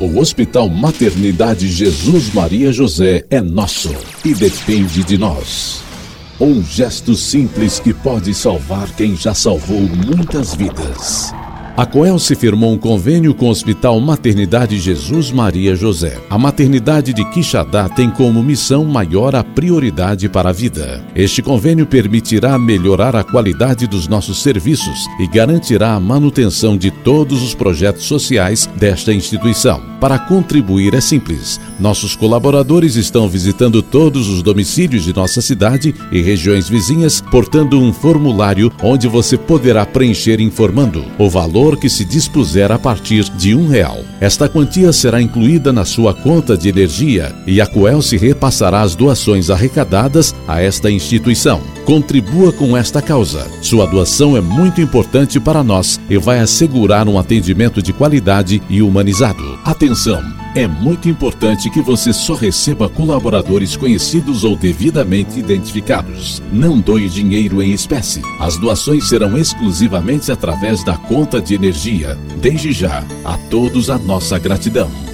O Hospital Maternidade Jesus Maria José é nosso e depende de nós. Um gesto simples que pode salvar quem já salvou muitas vidas. A Coel se firmou um convênio com o Hospital Maternidade Jesus Maria José. A maternidade de Quixadá tem como missão maior a prioridade para a vida. Este convênio permitirá melhorar a qualidade dos nossos serviços e garantirá a manutenção de todos os projetos sociais desta instituição. Para contribuir é simples. Nossos colaboradores estão visitando todos os domicílios de nossa cidade e regiões vizinhas, portando um formulário onde você poderá preencher informando o valor que se dispuser a partir de um real. Esta quantia será incluída na sua conta de energia e a Coel se repassará as doações arrecadadas a esta instituição. Contribua com esta causa. Sua doação é muito importante para nós e vai assegurar um atendimento de qualidade e humanizado. Atenção! É muito importante que você só receba colaboradores conhecidos ou devidamente identificados. Não doe dinheiro em espécie. As doações serão exclusivamente através da conta de energia. Desde já, a todos a nossa gratidão.